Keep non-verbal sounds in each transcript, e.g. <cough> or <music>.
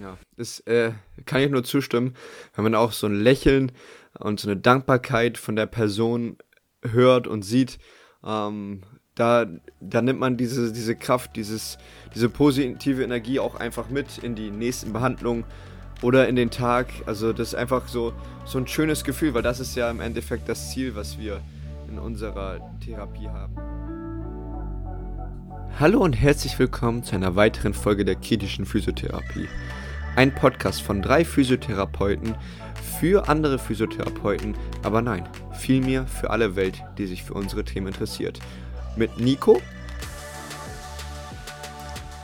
Ja, das äh, kann ich nur zustimmen, wenn man auch so ein Lächeln und so eine Dankbarkeit von der Person hört und sieht, ähm, da, da nimmt man diese, diese Kraft, dieses, diese positive Energie auch einfach mit in die nächsten Behandlungen oder in den Tag. Also das ist einfach so, so ein schönes Gefühl, weil das ist ja im Endeffekt das Ziel, was wir in unserer Therapie haben. Hallo und herzlich willkommen zu einer weiteren Folge der kritischen Physiotherapie. Ein Podcast von drei Physiotherapeuten für andere Physiotherapeuten, aber nein, vielmehr für alle Welt, die sich für unsere Themen interessiert. Mit Nico.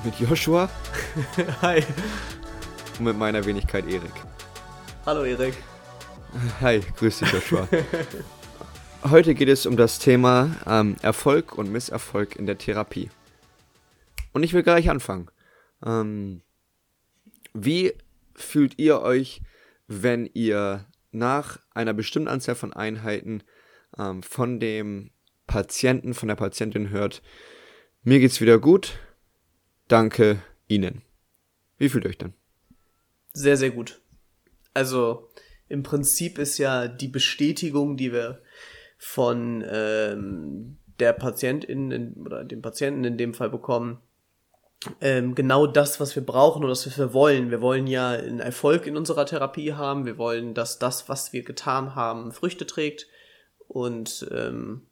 Mit Joshua. <laughs> Hi. Und mit meiner Wenigkeit Erik. Hallo Erik. Hi, grüß dich Joshua. Heute geht es um das Thema ähm, Erfolg und Misserfolg in der Therapie. Und ich will gleich anfangen. Ähm, wie fühlt ihr euch, wenn ihr nach einer bestimmten Anzahl von Einheiten ähm, von dem Patienten, von der Patientin hört, mir geht's wieder gut, danke Ihnen. Wie fühlt ihr euch dann? Sehr, sehr gut. Also im Prinzip ist ja die Bestätigung, die wir von ähm, der Patientin in, oder dem Patienten in dem Fall bekommen, ähm, genau das, was wir brauchen oder was wir wollen. Wir wollen ja einen Erfolg in unserer Therapie haben. Wir wollen, dass das, was wir getan haben, Früchte trägt. Und ähm,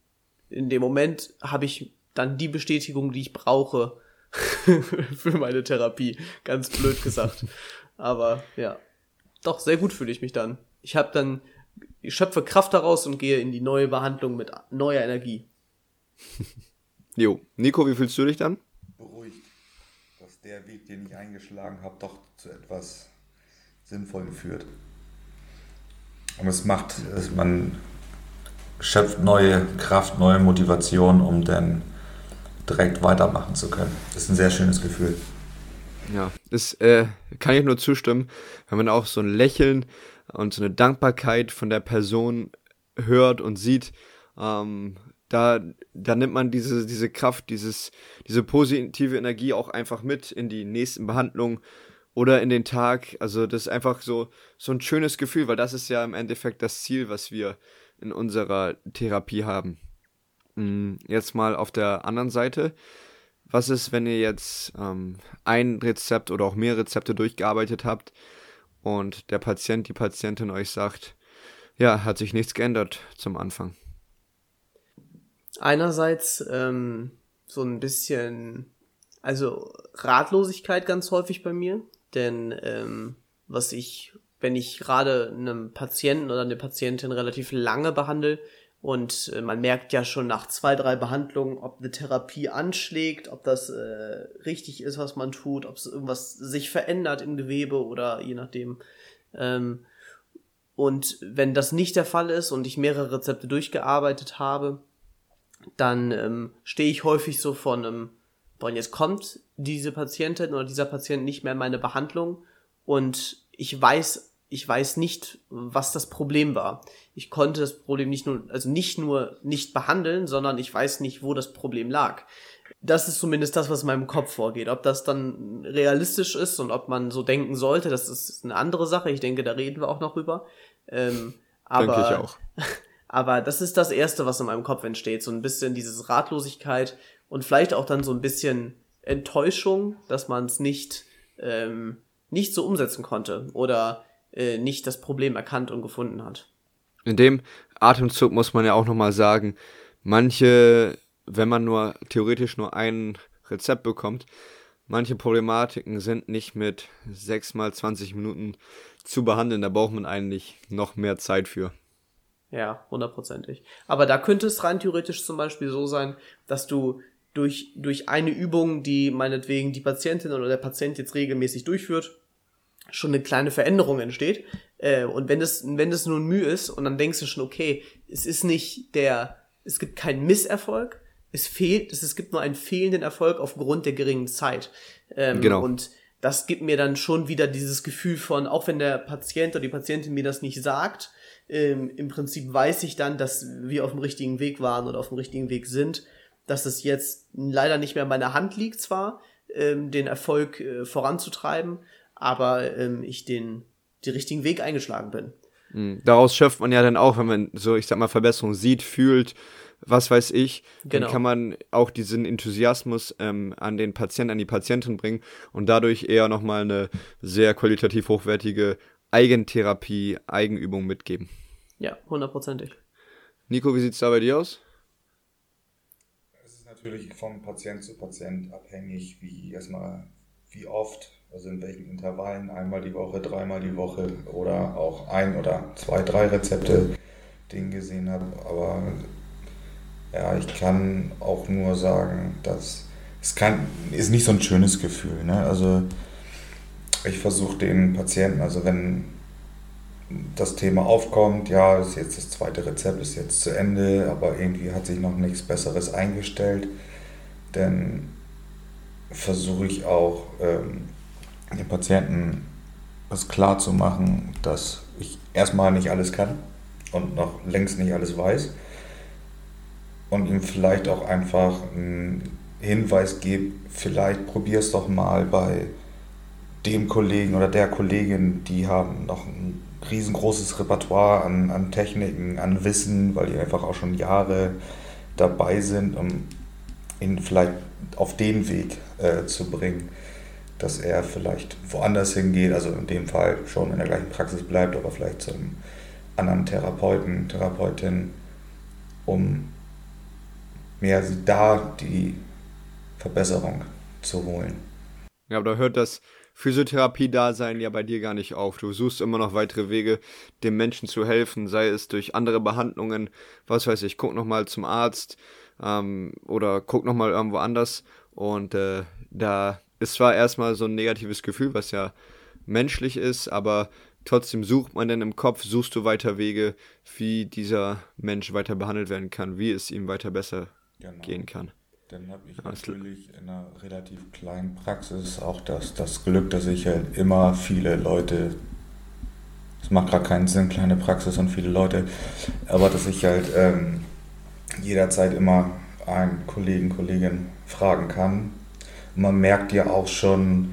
in dem Moment habe ich dann die Bestätigung, die ich brauche <laughs> für meine Therapie. Ganz blöd gesagt. Aber ja, doch, sehr gut fühle ich mich dann. Ich habe dann, ich schöpfe Kraft daraus und gehe in die neue Behandlung mit neuer Energie. Jo, Nico, wie fühlst du dich dann? Der Weg, den ich eingeschlagen habe, doch zu etwas Sinnvollem führt. Und es macht, man schöpft neue Kraft, neue Motivation, um dann direkt weitermachen zu können. Das ist ein sehr schönes Gefühl. Ja, das äh, kann ich nur zustimmen, wenn man auch so ein Lächeln und so eine Dankbarkeit von der Person hört und sieht, ähm, da, da nimmt man diese, diese Kraft, dieses, diese positive Energie auch einfach mit in die nächsten Behandlungen oder in den Tag. Also das ist einfach so, so ein schönes Gefühl, weil das ist ja im Endeffekt das Ziel, was wir in unserer Therapie haben. Mm, jetzt mal auf der anderen Seite. Was ist, wenn ihr jetzt ähm, ein Rezept oder auch mehrere Rezepte durchgearbeitet habt und der Patient, die Patientin euch sagt, ja, hat sich nichts geändert zum Anfang? Einerseits ähm, so ein bisschen, also Ratlosigkeit ganz häufig bei mir, denn ähm, was ich, wenn ich gerade einem Patienten oder eine Patientin relativ lange behandle und äh, man merkt ja schon nach zwei, drei Behandlungen, ob eine Therapie anschlägt, ob das äh, richtig ist, was man tut, ob es irgendwas sich verändert im Gewebe oder je nachdem. Ähm, und wenn das nicht der Fall ist und ich mehrere Rezepte durchgearbeitet habe, dann ähm, stehe ich häufig so von einem, boah, jetzt kommt diese Patientin oder dieser Patient nicht mehr in meine Behandlung und ich weiß, ich weiß nicht, was das Problem war. Ich konnte das Problem nicht nur, also nicht nur nicht behandeln, sondern ich weiß nicht, wo das Problem lag. Das ist zumindest das, was in meinem Kopf vorgeht. Ob das dann realistisch ist und ob man so denken sollte, das ist eine andere Sache. Ich denke, da reden wir auch noch drüber. Ähm, aber, denke ich auch. <laughs> Aber das ist das Erste, was in meinem Kopf entsteht. So ein bisschen dieses Ratlosigkeit und vielleicht auch dann so ein bisschen Enttäuschung, dass man es nicht, ähm, nicht so umsetzen konnte oder äh, nicht das Problem erkannt und gefunden hat. In dem Atemzug muss man ja auch nochmal sagen, manche, wenn man nur theoretisch nur ein Rezept bekommt, manche Problematiken sind nicht mit 6 mal 20 Minuten zu behandeln. Da braucht man eigentlich noch mehr Zeit für. Ja, hundertprozentig. Aber da könnte es rein theoretisch zum Beispiel so sein, dass du durch, durch eine Übung, die meinetwegen die Patientin oder der Patient jetzt regelmäßig durchführt, schon eine kleine Veränderung entsteht. Äh, und wenn es, wenn es nur ein Mühe ist und dann denkst du schon, okay, es ist nicht der, es gibt keinen Misserfolg, es fehlt, es, es gibt nur einen fehlenden Erfolg aufgrund der geringen Zeit. Ähm, genau. Und das gibt mir dann schon wieder dieses Gefühl von, auch wenn der Patient oder die Patientin mir das nicht sagt, ähm, im Prinzip weiß ich dann, dass wir auf dem richtigen Weg waren oder auf dem richtigen Weg sind, dass es jetzt leider nicht mehr in meiner Hand liegt zwar, ähm, den Erfolg äh, voranzutreiben, aber ähm, ich den, den richtigen Weg eingeschlagen bin. Mhm. Daraus schöpft man ja dann auch, wenn man so, ich sag mal, Verbesserungen sieht, fühlt, was weiß ich, genau. dann kann man auch diesen Enthusiasmus ähm, an den Patienten, an die Patientin bringen und dadurch eher nochmal eine sehr qualitativ hochwertige Eigentherapie, Eigenübung mitgeben. Ja, hundertprozentig. Nico, wie sieht es da bei dir aus? Es ist natürlich vom Patient zu Patient abhängig, wie erstmal, wie oft, also in welchen Intervallen, einmal die Woche, dreimal die Woche oder auch ein oder zwei, drei Rezepte den gesehen habe. Aber ja, ich kann auch nur sagen, dass es kann, ist nicht so ein schönes Gefühl. Ne? Also ich versuche den Patienten, also wenn das Thema aufkommt, ja, ist jetzt das zweite Rezept ist jetzt zu Ende, aber irgendwie hat sich noch nichts Besseres eingestellt, dann versuche ich auch ähm, den Patienten das klar zu machen, dass ich erstmal nicht alles kann und noch längst nicht alles weiß und ihm vielleicht auch einfach einen Hinweis gebe, vielleicht probier es doch mal bei dem Kollegen oder der Kollegin, die haben noch ein riesengroßes Repertoire an, an Techniken, an Wissen, weil die einfach auch schon Jahre dabei sind, um ihn vielleicht auf den Weg äh, zu bringen, dass er vielleicht woanders hingeht, also in dem Fall schon in der gleichen Praxis bleibt, aber vielleicht zum anderen Therapeuten, Therapeutin, um mehr da die Verbesserung zu holen. Ja, aber da hört das Physiotherapie-Dasein ja bei dir gar nicht auf. Du suchst immer noch weitere Wege, dem Menschen zu helfen, sei es durch andere Behandlungen, was weiß ich, guck nochmal zum Arzt ähm, oder guck nochmal irgendwo anders. Und äh, da ist zwar erstmal so ein negatives Gefühl, was ja menschlich ist, aber trotzdem sucht man dann im Kopf, suchst du weiter Wege, wie dieser Mensch weiter behandelt werden kann, wie es ihm weiter besser genau. gehen kann. Dann habe ich natürlich in einer relativ kleinen Praxis auch das, das Glück, dass ich halt immer viele Leute, es macht gerade keinen Sinn, kleine Praxis und viele Leute, aber dass ich halt ähm, jederzeit immer einen Kollegen, Kollegin fragen kann. Und man merkt ja auch schon,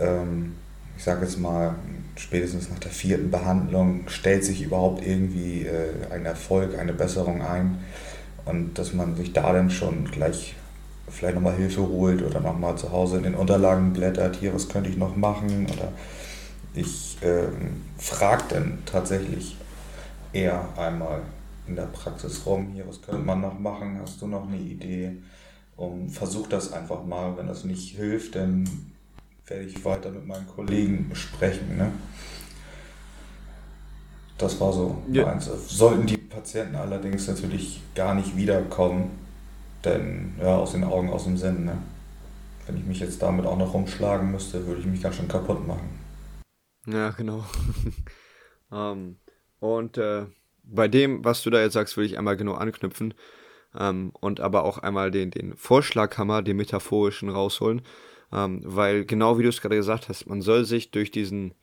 ähm, ich sage jetzt mal, spätestens nach der vierten Behandlung stellt sich überhaupt irgendwie äh, ein Erfolg, eine Besserung ein. Und dass man sich da dann schon gleich vielleicht nochmal Hilfe holt oder nochmal zu Hause in den Unterlagen blättert, hier, was könnte ich noch machen? Oder ich ähm, frage dann tatsächlich eher einmal in der Praxis rum, hier, was könnte man noch machen? Hast du noch eine Idee? Und versuch das einfach mal. Wenn das nicht hilft, dann werde ich weiter mit meinen Kollegen sprechen. Ne? Das war so ja. meins. Sollten die Patienten allerdings natürlich gar nicht wiederkommen, denn ja, aus den Augen, aus dem Sinn. Ne? Wenn ich mich jetzt damit auch noch rumschlagen müsste, würde ich mich ganz schön kaputt machen. Ja, genau. um, <laughs> ähm, und äh, bei dem, was du da jetzt sagst, würde ich einmal genau anknüpfen ähm, und aber auch einmal den, den Vorschlaghammer, den metaphorischen rausholen, ähm, weil genau wie du es gerade gesagt hast, man soll sich durch diesen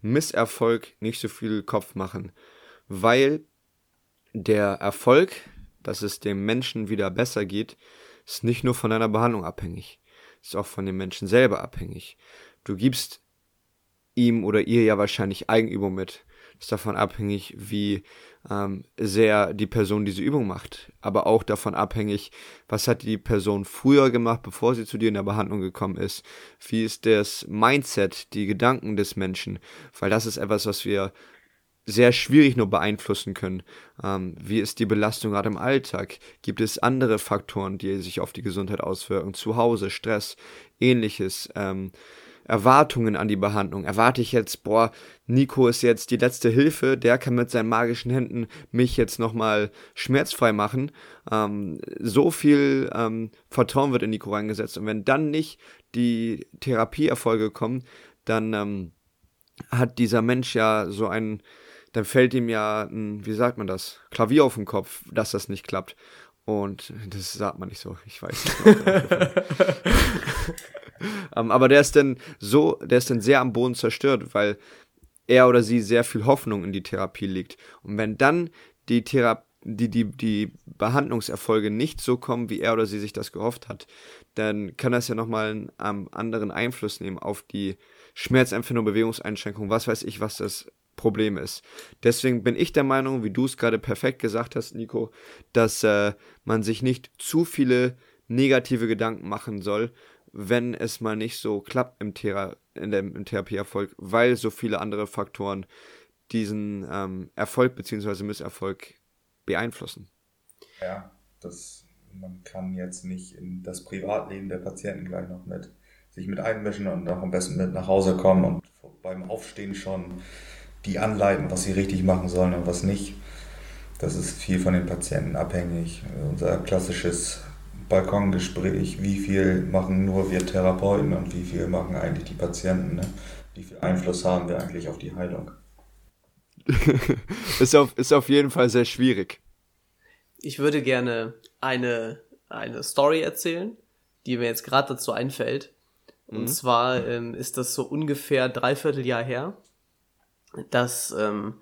Misserfolg nicht so viel Kopf machen, weil der Erfolg, dass es dem Menschen wieder besser geht, ist nicht nur von deiner Behandlung abhängig, ist auch von dem Menschen selber abhängig. Du gibst ihm oder ihr ja wahrscheinlich Eigenübung mit. Ist davon abhängig, wie ähm, sehr die Person diese Übung macht, aber auch davon abhängig, was hat die Person früher gemacht, bevor sie zu dir in der Behandlung gekommen ist. Wie ist das Mindset, die Gedanken des Menschen, weil das ist etwas, was wir sehr schwierig nur beeinflussen können. Ähm, wie ist die Belastung gerade im Alltag? Gibt es andere Faktoren, die sich auf die Gesundheit auswirken? Zu Hause, Stress, ähnliches. Ähm, Erwartungen an die Behandlung. Erwarte ich jetzt, boah, Nico ist jetzt die letzte Hilfe, der kann mit seinen magischen Händen mich jetzt nochmal schmerzfrei machen. Ähm, so viel ähm, Vertrauen wird in Nico reingesetzt. Und wenn dann nicht die Therapieerfolge kommen, dann ähm, hat dieser Mensch ja so ein, dann fällt ihm ja, ein, wie sagt man das, Klavier auf den Kopf, dass das nicht klappt. Und das sagt man nicht so, ich weiß nicht. <laughs> ähm, aber der ist dann so, der ist dann sehr am Boden zerstört, weil er oder sie sehr viel Hoffnung in die Therapie legt. Und wenn dann die Therapie die, die, die Behandlungserfolge nicht so kommen, wie er oder sie sich das gehofft hat, dann kann das ja nochmal einen ähm, anderen Einfluss nehmen auf die Schmerzempfindung, Bewegungseinschränkung, was weiß ich, was das Problem ist. Deswegen bin ich der Meinung, wie du es gerade perfekt gesagt hast, Nico, dass äh, man sich nicht zu viele negative Gedanken machen soll, wenn es mal nicht so klappt im, Thera in dem, im Therapieerfolg, weil so viele andere Faktoren diesen ähm, Erfolg bzw. Misserfolg beeinflussen. Ja, das, man kann jetzt nicht in das Privatleben der Patienten gleich noch mit sich mit einmischen und auch am besten mit nach Hause kommen und beim Aufstehen schon die anleiten, was sie richtig machen sollen und was nicht. Das ist viel von den Patienten abhängig. Unser klassisches Balkongespräch, wie viel machen nur wir Therapeuten und wie viel machen eigentlich die Patienten? Ne? Wie viel Einfluss haben wir eigentlich auf die Heilung? <laughs> ist, auf, ist auf jeden Fall sehr schwierig. Ich würde gerne eine, eine Story erzählen, die mir jetzt gerade dazu einfällt. Und mhm. zwar ähm, ist das so ungefähr dreiviertel Jahr her, dass ähm,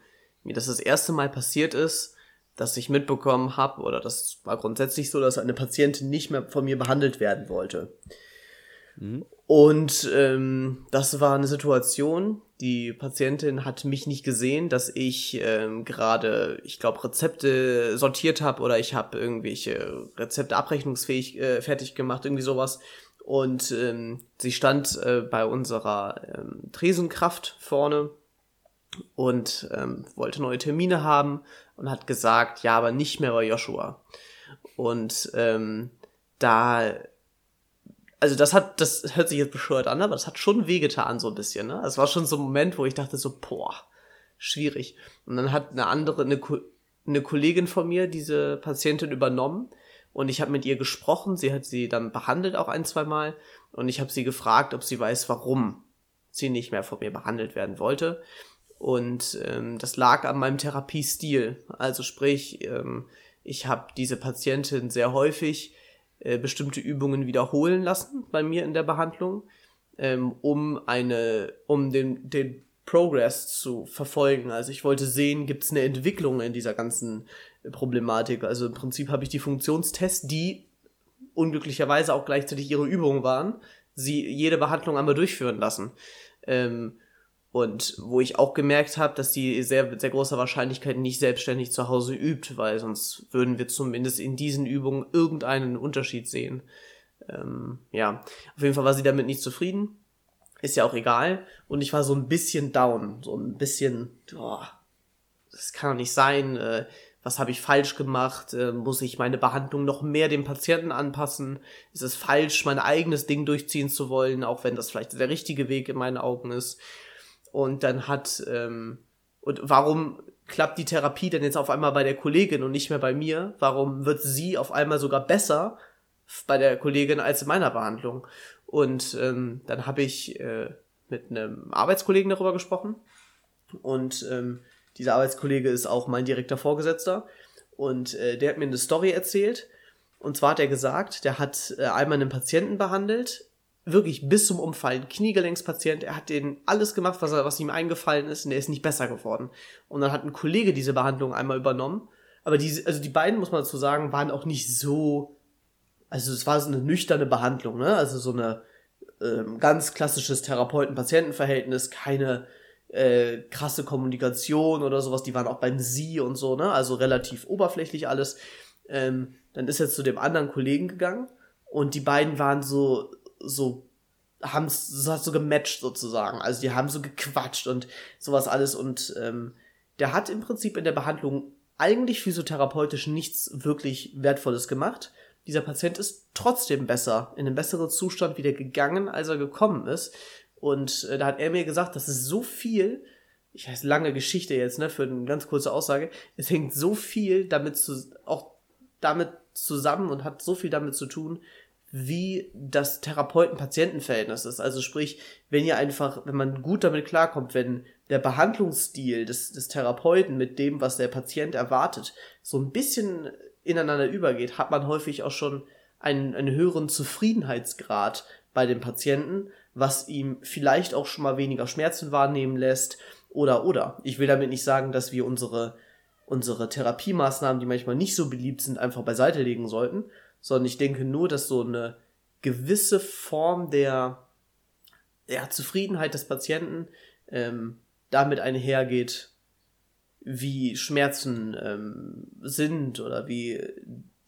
mir das das erste Mal passiert ist, dass ich mitbekommen habe, oder das war grundsätzlich so, dass eine Patientin nicht mehr von mir behandelt werden wollte. Mhm. Und ähm, das war eine Situation, die Patientin hat mich nicht gesehen, dass ich ähm, gerade, ich glaube, Rezepte sortiert habe oder ich habe irgendwelche Rezepte abrechnungsfähig äh, fertig gemacht, irgendwie sowas. Und ähm, sie stand äh, bei unserer ähm, Tresenkraft vorne und ähm, wollte neue Termine haben und hat gesagt, ja, aber nicht mehr bei Joshua. Und ähm, da, also das hat, das hört sich jetzt bescheuert an, aber das hat schon wehgetan so ein bisschen. Ne? Es war schon so ein Moment, wo ich dachte so, boah, schwierig. Und dann hat eine andere, eine, eine Kollegin von mir diese Patientin übernommen und ich habe mit ihr gesprochen. Sie hat sie dann behandelt auch ein, zwei Mal und ich habe sie gefragt, ob sie weiß, warum sie nicht mehr von mir behandelt werden wollte. Und ähm, das lag an meinem Therapiestil. Also sprich, ähm, ich habe diese Patientin sehr häufig äh, bestimmte Übungen wiederholen lassen bei mir in der Behandlung, ähm, um eine, um den, den Progress zu verfolgen. Also ich wollte sehen, gibt es eine Entwicklung in dieser ganzen Problematik. Also im Prinzip habe ich die Funktionstests, die unglücklicherweise auch gleichzeitig ihre Übungen waren, sie jede Behandlung einmal durchführen lassen. Ähm, und wo ich auch gemerkt habe, dass die sehr, sehr großer Wahrscheinlichkeit nicht selbstständig zu Hause übt, weil sonst würden wir zumindest in diesen Übungen irgendeinen Unterschied sehen. Ähm, ja, auf jeden Fall war sie damit nicht zufrieden. Ist ja auch egal. Und ich war so ein bisschen down. So ein bisschen, boah, das kann doch nicht sein. Äh, was habe ich falsch gemacht? Äh, muss ich meine Behandlung noch mehr dem Patienten anpassen? Ist es falsch, mein eigenes Ding durchziehen zu wollen, auch wenn das vielleicht der richtige Weg in meinen Augen ist? Und dann hat, ähm, und warum klappt die Therapie denn jetzt auf einmal bei der Kollegin und nicht mehr bei mir? Warum wird sie auf einmal sogar besser bei der Kollegin als in meiner Behandlung? Und ähm, dann habe ich äh, mit einem Arbeitskollegen darüber gesprochen. Und ähm, dieser Arbeitskollege ist auch mein direkter Vorgesetzter. Und äh, der hat mir eine Story erzählt. Und zwar hat er gesagt, der hat äh, einmal einen Patienten behandelt, wirklich bis zum Umfallen, Kniegelenkspatient, er hat den alles gemacht, was, er, was ihm eingefallen ist, und er ist nicht besser geworden. Und dann hat ein Kollege diese Behandlung einmal übernommen. Aber diese, also die beiden, muss man dazu sagen, waren auch nicht so, also es war so eine nüchterne Behandlung, ne? Also so eine ähm, ganz klassisches Therapeuten-Patienten-Verhältnis, keine äh, krasse Kommunikation oder sowas, die waren auch beim Sie und so, ne? Also relativ oberflächlich alles. Ähm, dann ist er zu dem anderen Kollegen gegangen und die beiden waren so so haben es so gematcht sozusagen. Also die haben so gequatscht und sowas alles und ähm, der hat im Prinzip in der Behandlung eigentlich physiotherapeutisch nichts wirklich Wertvolles gemacht. Dieser Patient ist trotzdem besser, in einen besseren Zustand wieder gegangen, als er gekommen ist. Und äh, da hat er mir gesagt, das ist so viel, ich weiß, lange Geschichte jetzt, ne, für eine ganz kurze Aussage, es hängt so viel damit zu, auch damit zusammen und hat so viel damit zu tun, wie das Therapeuten-Patienten-Verhältnis ist. Also sprich, wenn ihr einfach, wenn man gut damit klarkommt, wenn der Behandlungsstil des, des Therapeuten mit dem, was der Patient erwartet, so ein bisschen ineinander übergeht, hat man häufig auch schon einen, einen höheren Zufriedenheitsgrad bei dem Patienten, was ihm vielleicht auch schon mal weniger Schmerzen wahrnehmen lässt oder oder. Ich will damit nicht sagen, dass wir unsere unsere Therapiemaßnahmen, die manchmal nicht so beliebt sind, einfach beiseite legen sollten, sondern ich denke nur, dass so eine gewisse Form der ja, Zufriedenheit des Patienten ähm, damit einhergeht, wie Schmerzen ähm, sind oder wie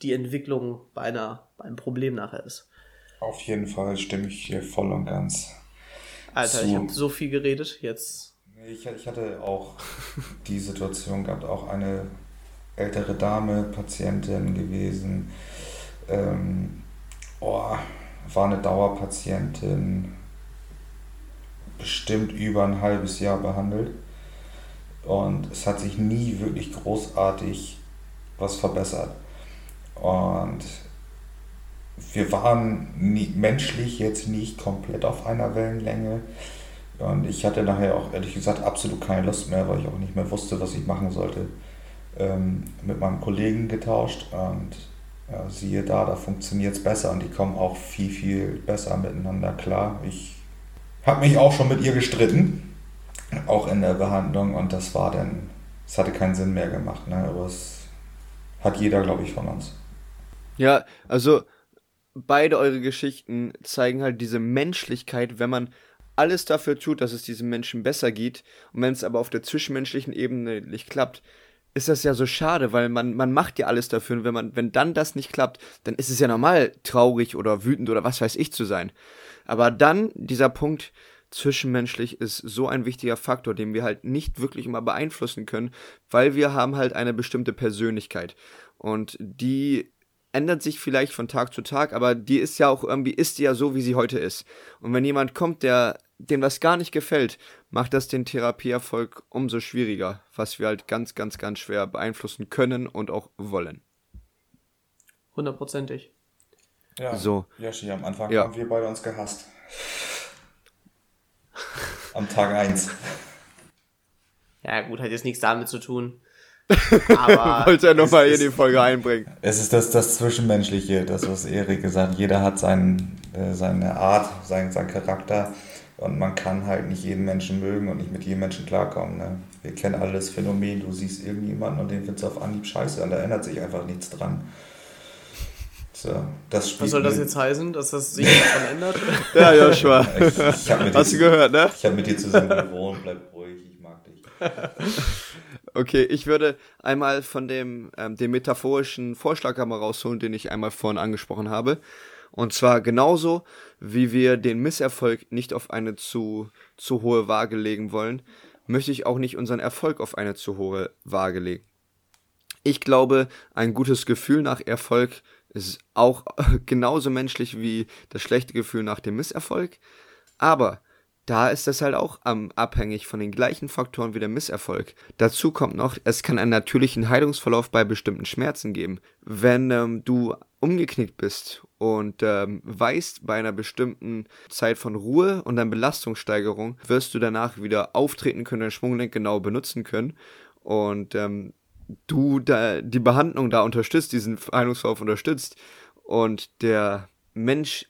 die Entwicklung bei, einer, bei einem Problem nachher ist. Auf jeden Fall stimme ich hier voll und ganz. Alter, zu. ich habe so viel geredet, jetzt. Ich, ich hatte auch die Situation gehabt, auch eine ältere Dame, Patientin gewesen. Ähm, oh, war eine Dauerpatientin, bestimmt über ein halbes Jahr behandelt. Und es hat sich nie wirklich großartig was verbessert. Und wir waren nie, menschlich jetzt nicht komplett auf einer Wellenlänge. Und ich hatte nachher auch ehrlich gesagt absolut keine Lust mehr, weil ich auch nicht mehr wusste, was ich machen sollte. Ähm, mit meinem Kollegen getauscht und ja, siehe da, da funktioniert es besser und die kommen auch viel, viel besser miteinander klar. Ich habe mich auch schon mit ihr gestritten, auch in der Behandlung und das war dann, es hatte keinen Sinn mehr gemacht, ne? aber es hat jeder, glaube ich, von uns. Ja, also beide eure Geschichten zeigen halt diese Menschlichkeit, wenn man alles dafür tut, dass es diesem Menschen besser geht und wenn es aber auf der zwischenmenschlichen Ebene nicht klappt, ist das ja so schade, weil man, man macht ja alles dafür und wenn man, wenn dann das nicht klappt, dann ist es ja normal, traurig oder wütend oder was weiß ich zu sein. Aber dann, dieser Punkt, zwischenmenschlich ist so ein wichtiger Faktor, den wir halt nicht wirklich immer beeinflussen können, weil wir haben halt eine bestimmte Persönlichkeit. Und die ändert sich vielleicht von Tag zu Tag, aber die ist ja auch irgendwie, ist die ja so, wie sie heute ist. Und wenn jemand kommt, der dem das gar nicht gefällt, macht das den Therapieerfolg umso schwieriger, was wir halt ganz, ganz, ganz schwer beeinflussen können und auch wollen. Hundertprozentig. Ja, so. Yoshi, am Anfang ja. haben wir beide uns gehasst. Am Tag 1. Ja, gut, hat jetzt nichts damit zu tun. <laughs> Aber Wollte er nochmal in die Folge einbringen. Es ist das, das Zwischenmenschliche, das, was Erik gesagt hat. Jeder hat sein, äh, seine Art, sein, seinen Charakter. Und man kann halt nicht jeden Menschen mögen und nicht mit jedem Menschen klarkommen. Ne? Wir kennen alle das Phänomen, du siehst irgendjemanden und den findest du auf Anhieb scheiße und da ändert sich einfach nichts dran. So, das Was soll das jetzt heißen, dass das sich nicht dran ändert? <laughs> ja, Joshua. Ich, ich Hast du gehört, ne? Ich habe mit dir zusammen gewohnt, bleib ruhig, ich mag dich. <laughs> Okay, ich würde einmal von dem, ähm, dem metaphorischen Vorschlag einmal rausholen, den ich einmal vorhin angesprochen habe. Und zwar genauso, wie wir den Misserfolg nicht auf eine zu, zu hohe Waage legen wollen, möchte ich auch nicht unseren Erfolg auf eine zu hohe Waage legen. Ich glaube, ein gutes Gefühl nach Erfolg ist auch <laughs> genauso menschlich wie das schlechte Gefühl nach dem Misserfolg. Aber da ist das halt auch ähm, abhängig von den gleichen Faktoren wie der Misserfolg. Dazu kommt noch, es kann einen natürlichen Heilungsverlauf bei bestimmten Schmerzen geben. Wenn ähm, du umgeknickt bist und ähm, weißt, bei einer bestimmten Zeit von Ruhe und dann Belastungssteigerung wirst du danach wieder auftreten können, den Schwunglenk genau benutzen können. Und ähm, du da die Behandlung da unterstützt, diesen Heilungsverlauf unterstützt. Und der Mensch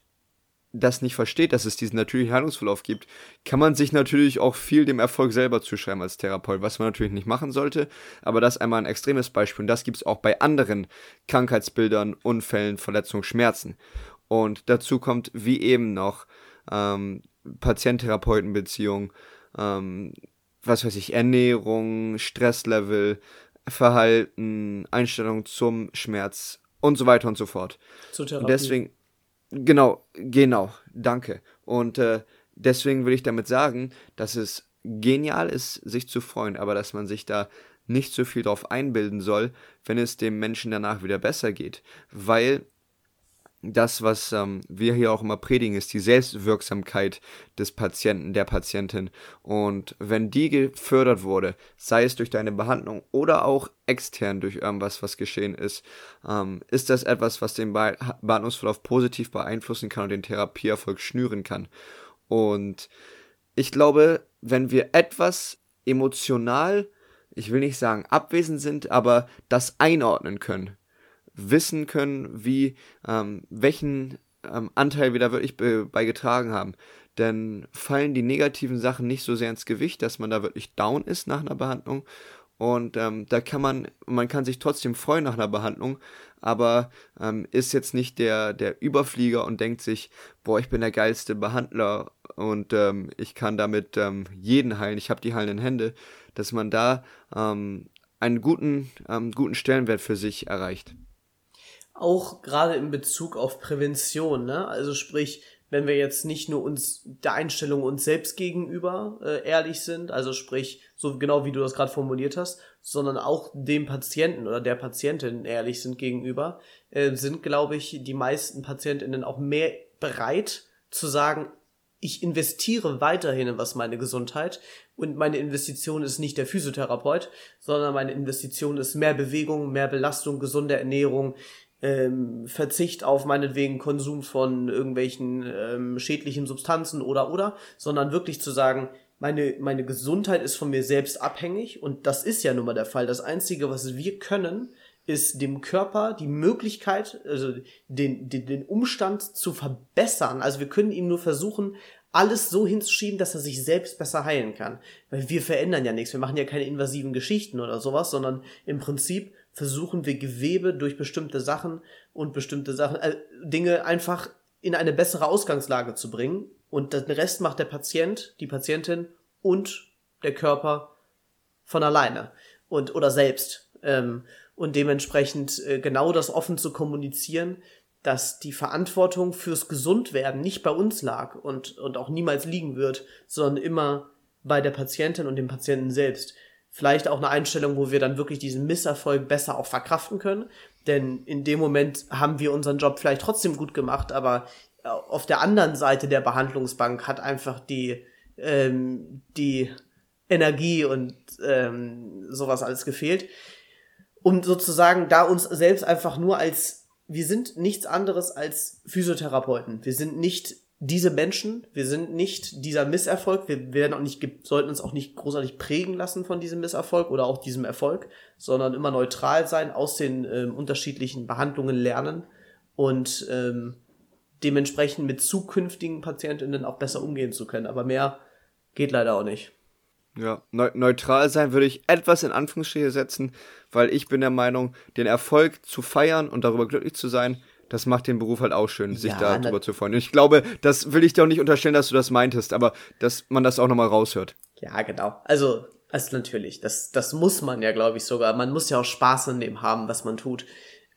das nicht versteht, dass es diesen natürlichen Heilungsverlauf gibt, kann man sich natürlich auch viel dem Erfolg selber zuschreiben als Therapeut, was man natürlich nicht machen sollte. Aber das ist einmal ein extremes Beispiel und das gibt es auch bei anderen Krankheitsbildern, Unfällen, Verletzungen, Schmerzen. Und dazu kommt wie eben noch ähm, Patient-Therapeuten-Beziehung, ähm, was weiß ich, Ernährung, Stresslevel, Verhalten, Einstellung zum Schmerz und so weiter und so fort. Zur Therapie. Und deswegen, Genau, genau, danke. Und äh, deswegen will ich damit sagen, dass es genial ist, sich zu freuen, aber dass man sich da nicht so viel drauf einbilden soll, wenn es dem Menschen danach wieder besser geht. Weil das, was ähm, wir hier auch immer predigen, ist die Selbstwirksamkeit des Patienten, der Patientin. Und wenn die gefördert wurde, sei es durch deine Behandlung oder auch extern durch irgendwas, was geschehen ist, ähm, ist das etwas, was den Be Behandlungsverlauf positiv beeinflussen kann und den Therapieerfolg schnüren kann. Und ich glaube, wenn wir etwas emotional, ich will nicht sagen abwesend sind, aber das einordnen können, wissen können, wie, ähm, welchen ähm, Anteil wir da wirklich beigetragen haben. Denn fallen die negativen Sachen nicht so sehr ins Gewicht, dass man da wirklich down ist nach einer Behandlung und ähm, da kann man, man kann sich trotzdem freuen nach einer Behandlung, aber ähm, ist jetzt nicht der, der Überflieger und denkt sich, boah, ich bin der geilste Behandler und ähm, ich kann damit ähm, jeden heilen, ich habe die heilenden Hände, dass man da ähm, einen guten, ähm, guten Stellenwert für sich erreicht. Auch gerade in Bezug auf Prävention, ne? Also sprich, wenn wir jetzt nicht nur uns der Einstellung uns selbst gegenüber äh, ehrlich sind, also sprich, so genau wie du das gerade formuliert hast, sondern auch dem Patienten oder der Patientin ehrlich sind gegenüber, äh, sind, glaube ich, die meisten Patientinnen auch mehr bereit zu sagen, ich investiere weiterhin in was meine Gesundheit und meine Investition ist nicht der Physiotherapeut, sondern meine Investition ist mehr Bewegung, mehr Belastung, gesunde Ernährung, ähm, Verzicht auf meinetwegen Konsum von irgendwelchen ähm, schädlichen Substanzen oder oder, sondern wirklich zu sagen, meine, meine Gesundheit ist von mir selbst abhängig und das ist ja nun mal der Fall. Das Einzige, was wir können, ist dem Körper die Möglichkeit, also den, den, den Umstand zu verbessern. Also wir können ihm nur versuchen, alles so hinzuschieben, dass er sich selbst besser heilen kann. Weil wir verändern ja nichts. Wir machen ja keine invasiven Geschichten oder sowas, sondern im Prinzip versuchen wir Gewebe durch bestimmte Sachen und bestimmte Sachen, äh, Dinge einfach in eine bessere Ausgangslage zu bringen. Und den Rest macht der Patient, die Patientin und der Körper von alleine und oder selbst. Ähm, und dementsprechend äh, genau das offen zu kommunizieren, dass die Verantwortung fürs Gesundwerden nicht bei uns lag und, und auch niemals liegen wird, sondern immer bei der Patientin und dem Patienten selbst vielleicht auch eine Einstellung, wo wir dann wirklich diesen Misserfolg besser auch verkraften können. Denn in dem Moment haben wir unseren Job vielleicht trotzdem gut gemacht, aber äh, auf der anderen Seite der Behandlungsbank hat einfach die, ähm, die Energie und ähm, sowas alles gefehlt. Und sozusagen da uns selbst einfach nur als, wir sind nichts anderes als Physiotherapeuten. Wir sind nicht diese Menschen, wir sind nicht dieser Misserfolg, wir werden auch nicht, sollten uns auch nicht großartig prägen lassen von diesem Misserfolg oder auch diesem Erfolg, sondern immer neutral sein, aus den ähm, unterschiedlichen Behandlungen lernen und ähm, dementsprechend mit zukünftigen Patientinnen auch besser umgehen zu können. Aber mehr geht leider auch nicht. Ja, ne neutral sein würde ich etwas in Anführungsstriche setzen, weil ich bin der Meinung, den Erfolg zu feiern und darüber glücklich zu sein, das macht den Beruf halt auch schön, sich ja, darüber zu freuen. Und ich glaube, das will ich dir auch nicht unterstellen, dass du das meintest, aber dass man das auch nochmal raushört. Ja, genau. Also, also natürlich, das, das muss man ja, glaube ich, sogar. Man muss ja auch Spaß an dem haben, was man tut.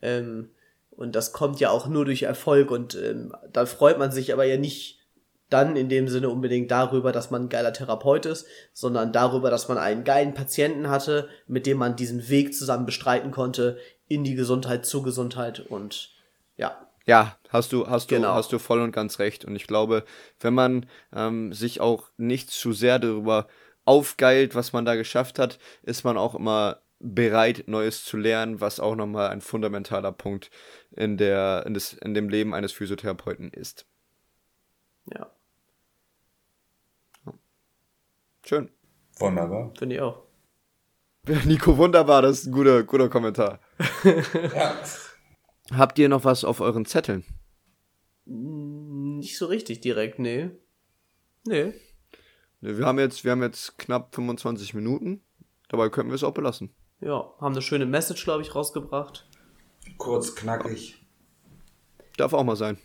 Ähm, und das kommt ja auch nur durch Erfolg und ähm, da freut man sich aber ja nicht dann in dem Sinne unbedingt darüber, dass man ein geiler Therapeut ist, sondern darüber, dass man einen geilen Patienten hatte, mit dem man diesen Weg zusammen bestreiten konnte in die Gesundheit zur Gesundheit und ja. Ja, hast du, hast du, genau. hast du voll und ganz recht. Und ich glaube, wenn man ähm, sich auch nicht zu sehr darüber aufgeilt, was man da geschafft hat, ist man auch immer bereit, Neues zu lernen, was auch nochmal ein fundamentaler Punkt in, der, in, des, in dem Leben eines Physiotherapeuten ist. Ja. Schön. Wunderbar. Finde ich auch. <laughs> Nico, wunderbar, das ist ein guter, guter Kommentar. ja. <laughs> <laughs> Habt ihr noch was auf euren Zetteln? Nicht so richtig direkt, nee. Nee. Wir haben jetzt, wir haben jetzt knapp 25 Minuten. Dabei könnten wir es auch belassen. Ja, haben eine schöne Message, glaube ich, rausgebracht. Kurz, knackig. Darf auch mal sein.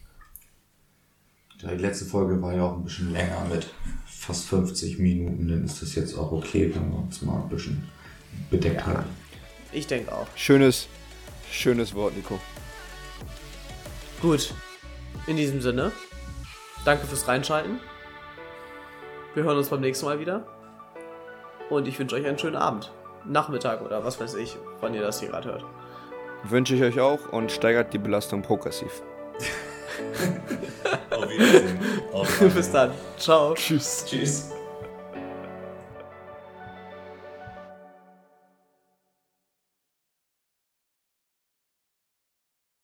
Die letzte Folge war ja auch ein bisschen länger mit fast 50 Minuten. Dann ist das jetzt auch okay, wenn wir uns mal ein bisschen bedeckt ja. haben. Ich denke auch. Schönes, schönes Wort, Nico. Gut. In diesem Sinne, danke fürs Reinschalten. Wir hören uns beim nächsten Mal wieder. Und ich wünsche euch einen schönen Abend. Nachmittag oder was weiß ich, wann ihr das hier gerade hört. Wünsche ich euch auch und steigert die Belastung progressiv. <laughs> Auf Wiedersehen. Auf <laughs> Bis dann. Ciao. Tschüss. Tschüss.